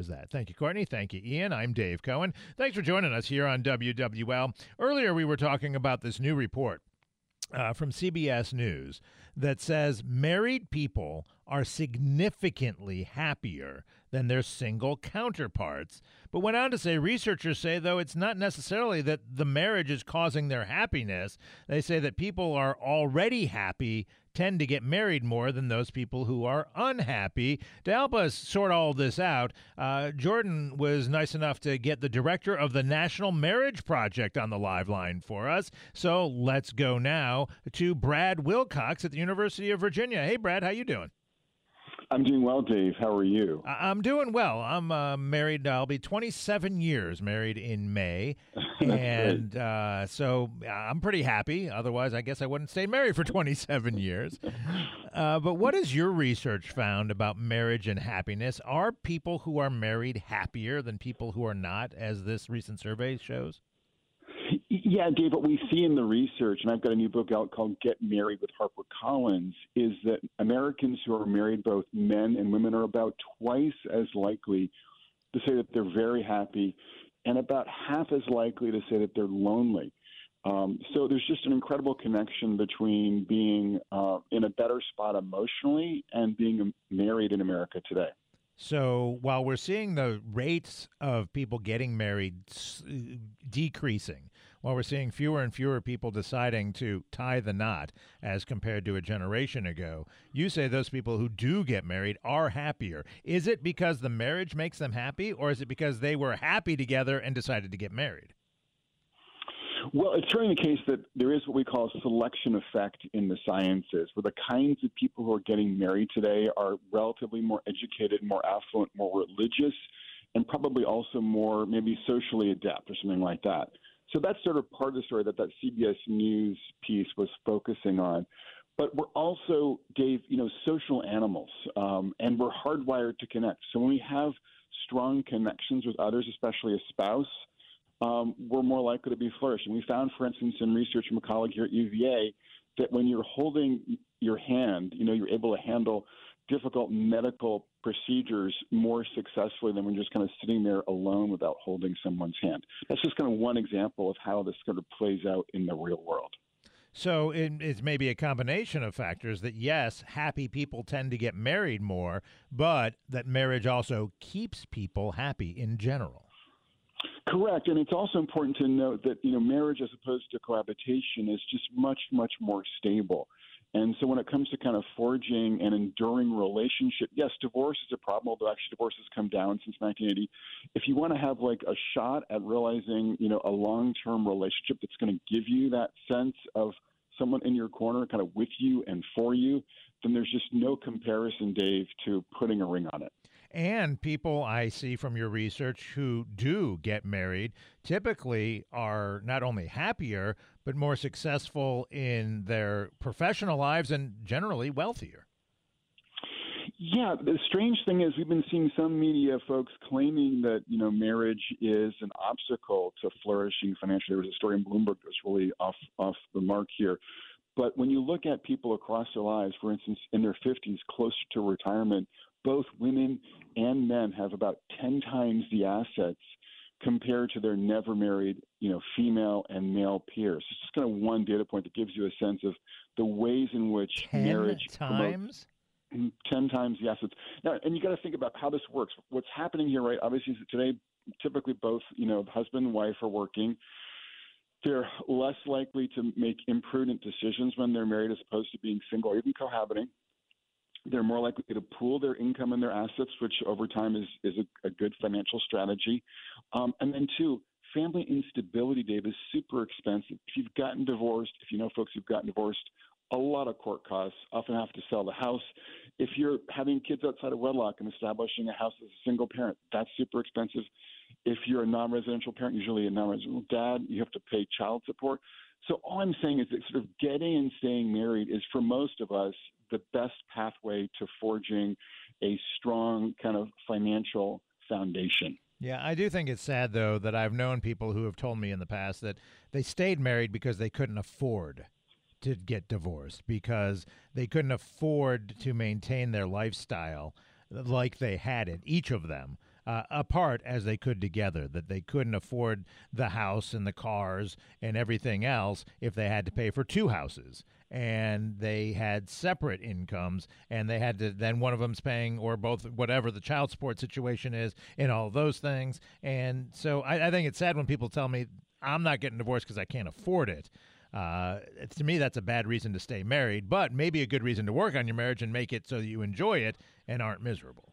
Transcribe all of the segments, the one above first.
Is that. Thank you, Courtney. Thank you, Ian. I'm Dave Cohen. Thanks for joining us here on WWL. Earlier, we were talking about this new report uh, from CBS News that says married people are significantly happier than their single counterparts. But went on to say researchers say, though, it's not necessarily that the marriage is causing their happiness. They say that people are already happy tend to get married more than those people who are unhappy. To help us sort all this out, uh, Jordan was nice enough to get the director of the National Marriage Project on the live line for us. So let's go now to Brad Wilcox at the University of Virginia. Hey, Brad, how you doing? I'm doing well, Dave. How are you? I'm doing well. I'm uh, married. I'll be 27 years married in May, and uh, so I'm pretty happy. Otherwise, I guess I wouldn't stay married for 27 years. Uh, but what has your research found about marriage and happiness? Are people who are married happier than people who are not, as this recent survey shows? Yeah, Dave, what we see in the research, and I've got a new book out called Get Married with HarperCollins, is that Americans who are married, both men and women, are about twice as likely to say that they're very happy and about half as likely to say that they're lonely. Um, so there's just an incredible connection between being uh, in a better spot emotionally and being married in America today. So while we're seeing the rates of people getting married decreasing, while we're seeing fewer and fewer people deciding to tie the knot as compared to a generation ago, you say those people who do get married are happier. Is it because the marriage makes them happy, or is it because they were happy together and decided to get married? Well, it's certainly the case that there is what we call a selection effect in the sciences, where the kinds of people who are getting married today are relatively more educated, more affluent, more religious, and probably also more maybe socially adept or something like that. So that's sort of part of the story that that CBS News piece was focusing on. But we're also, Dave, you know, social animals, um, and we're hardwired to connect. So when we have strong connections with others, especially a spouse, um, we're more likely to be flourishing. We found, for instance, in research from a colleague here at UVA, that when you're holding your hand, you know, you're able to handle difficult medical procedures more successfully than when you're just kind of sitting there alone without holding someone's hand. That's just kind of one example of how this sort of plays out in the real world. So it, it's maybe a combination of factors that yes, happy people tend to get married more, but that marriage also keeps people happy in general. Correct, and it's also important to note that you know marriage, as opposed to cohabitation, is just much much more stable. And so when it comes to kind of forging an enduring relationship, yes, divorce is a problem, although actually divorce has come down since 1980. If you want to have like a shot at realizing, you know, a long-term relationship that's going to give you that sense of someone in your corner kind of with you and for you, then there's just no comparison, Dave, to putting a ring on it. And people I see from your research who do get married typically are not only happier, but more successful in their professional lives and generally wealthier. Yeah, the strange thing is we've been seeing some media folks claiming that you know marriage is an obstacle to flourishing financially. There was a story in Bloomberg that's really off off the mark here. But when you look at people across their lives, for instance, in their 50s, closer to retirement, both women and men have about 10 times the assets compared to their never married, you know, female and male peers. It's just kind of one data point that gives you a sense of the ways in which Ten marriage times. promotes 10 times the assets. Now, and you got to think about how this works. What's happening here, right? Obviously, today, typically both, you know, husband and wife are working. They're less likely to make imprudent decisions when they're married as opposed to being single or even cohabiting. They're more likely to pool their income and their assets, which over time is, is a, a good financial strategy. Um, and then, two, family instability, Dave, is super expensive. If you've gotten divorced, if you know folks who've gotten divorced, a lot of court costs, often have to sell the house. If you're having kids outside of wedlock and establishing a house as a single parent, that's super expensive. If you're a non residential parent, usually a non residential dad, you have to pay child support. So all I'm saying is that sort of getting and staying married is for most of us the best pathway to forging a strong kind of financial foundation. Yeah, I do think it's sad though that I've known people who have told me in the past that they stayed married because they couldn't afford to get divorced because they couldn't afford to maintain their lifestyle like they had it, each of them. Uh, apart as they could together, that they couldn't afford the house and the cars and everything else if they had to pay for two houses and they had separate incomes and they had to then one of them's paying or both whatever the child support situation is and all those things. And so I, I think it's sad when people tell me i'm not getting divorced because i can't afford it. Uh, to me that's a bad reason to stay married but maybe a good reason to work on your marriage and make it so that you enjoy it and aren't miserable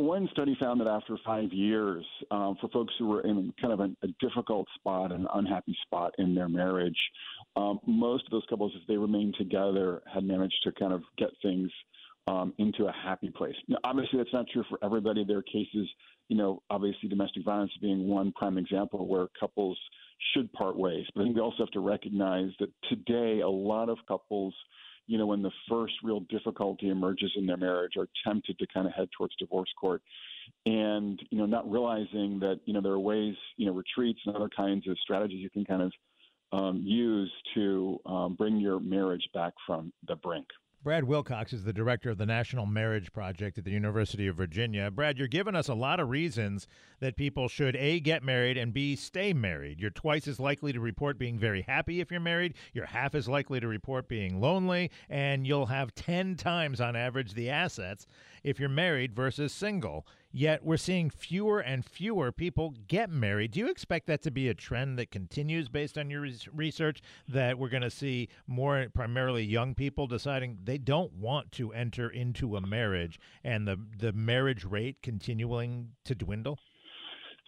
One study found that after five years, um, for folks who were in kind of a, a difficult spot, an unhappy spot in their marriage, um, most of those couples, if they remained together, had managed to kind of get things um, into a happy place. Now, obviously, that's not true for everybody. There are cases, you know, obviously domestic violence being one prime example where couples should part ways. But I think we also have to recognize that today, a lot of couples, you know, when the first real difficulty emerges in their marriage, are tempted to kind of head towards divorce court. And, you know, not realizing that, you know, there are ways, you know, retreats and other kinds of strategies you can kind of um, use to um, bring your marriage back from the brink. Brad Wilcox is the director of the National Marriage Project at the University of Virginia. Brad, you're giving us a lot of reasons that people should A, get married, and B, stay married. You're twice as likely to report being very happy if you're married, you're half as likely to report being lonely, and you'll have 10 times on average the assets if you're married versus single. Yet we're seeing fewer and fewer people get married. Do you expect that to be a trend that continues based on your research? That we're going to see more primarily young people deciding they don't want to enter into a marriage and the, the marriage rate continuing to dwindle?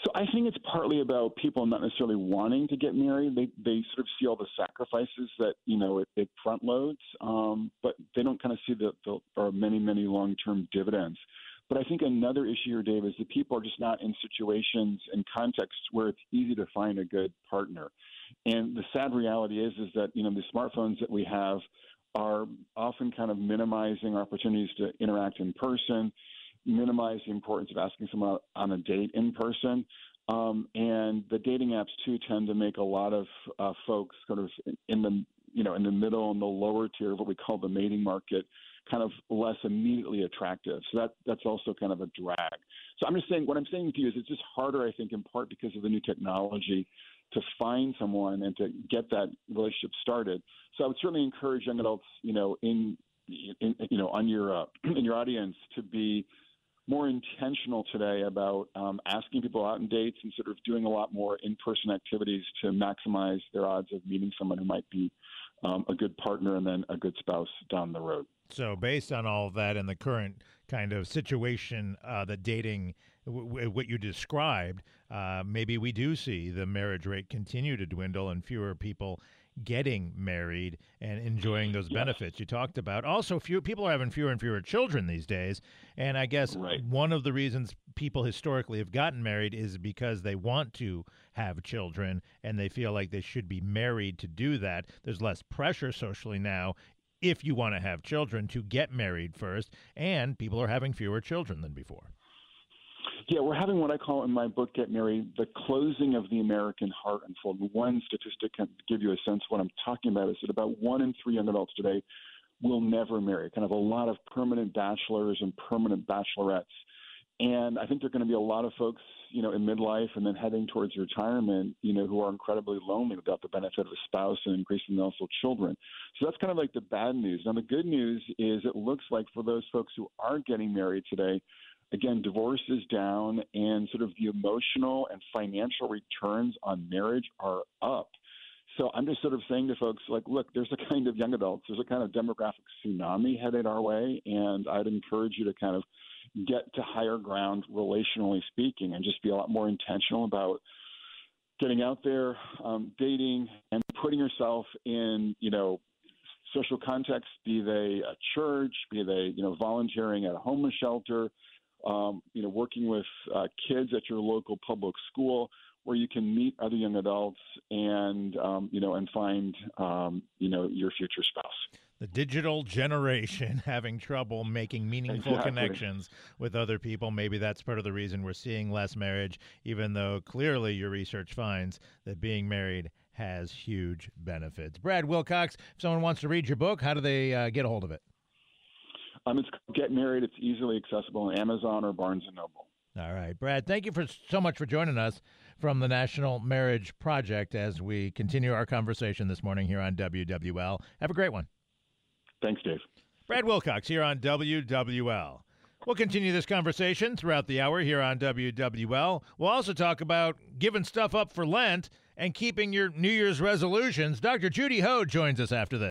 So I think it's partly about people not necessarily wanting to get married. They they sort of see all the sacrifices that you know it, it front loads, um, but they don't kind of see that there are many many long term dividends. But I think another issue here, Dave, is that people are just not in situations and contexts where it's easy to find a good partner. And the sad reality is, is that you know the smartphones that we have are often kind of minimizing opportunities to interact in person minimize the importance of asking someone on a date in person. Um, and the dating apps too tend to make a lot of uh, folks sort of in the know in the middle and the lower tier of what we call the mating market kind of less immediately attractive. So that that's also kind of a drag. So I'm just saying what I'm saying to you is it's just harder I think in part because of the new technology to find someone and to get that relationship started. So I would certainly encourage young adults, you know, in, in you know on your uh, in your audience to be more intentional today about um, asking people out on dates and sort of doing a lot more in-person activities to maximize their odds of meeting someone who might be um, a good partner and then a good spouse down the road. So, based on all that and the current kind of situation uh, dating, w- w- what you described, uh, maybe we do see the marriage rate continue to dwindle and fewer people getting married and enjoying mm-hmm. those benefits you talked about. Also, few people are having fewer and fewer children these days, and I guess right. one of the reasons people historically have gotten married is because they want to have children and they feel like they should be married to do that. There's less pressure socially now if you want to have children to get married first, and people are having fewer children than before. Yeah, we're having what I call in my book, Get Married, the closing of the American heart unfold. One statistic can give you a sense what I'm talking about is that about one in three young adults today will never marry, kind of a lot of permanent bachelors and permanent bachelorettes. And I think there are going to be a lot of folks, you know, in midlife and then heading towards retirement, you know, who are incredibly lonely without the benefit of a spouse and increasingly also children. So that's kind of like the bad news. Now, the good news is it looks like for those folks who are getting married today, again, divorce is down and sort of the emotional and financial returns on marriage are up. So I'm just sort of saying to folks, like, look, there's a kind of young adults, there's a kind of demographic tsunami headed our way, and I'd encourage you to kind of get to higher ground relationally speaking and just be a lot more intentional about getting out there, um, dating, and putting yourself in, you know, social contexts, be they a church, be they, you know, volunteering at a homeless shelter, um, you know, working with uh, kids at your local public school where you can meet other young adults and um, you know and find um, you know your future spouse. The digital generation having trouble making meaningful exactly. connections with other people. Maybe that's part of the reason we're seeing less marriage, even though clearly your research finds that being married has huge benefits. Brad Wilcox, if someone wants to read your book, how do they uh, get a hold of it? Um, it's Get Married. It's easily accessible on Amazon or Barnes and Noble. All right, Brad. Thank you for so much for joining us from the National Marriage Project as we continue our conversation this morning here on WWL. Have a great one. Thanks, Dave. Brad Wilcox here on WWL. We'll continue this conversation throughout the hour here on WWL. We'll also talk about giving stuff up for Lent and keeping your New Year's resolutions. Dr. Judy Ho joins us after this.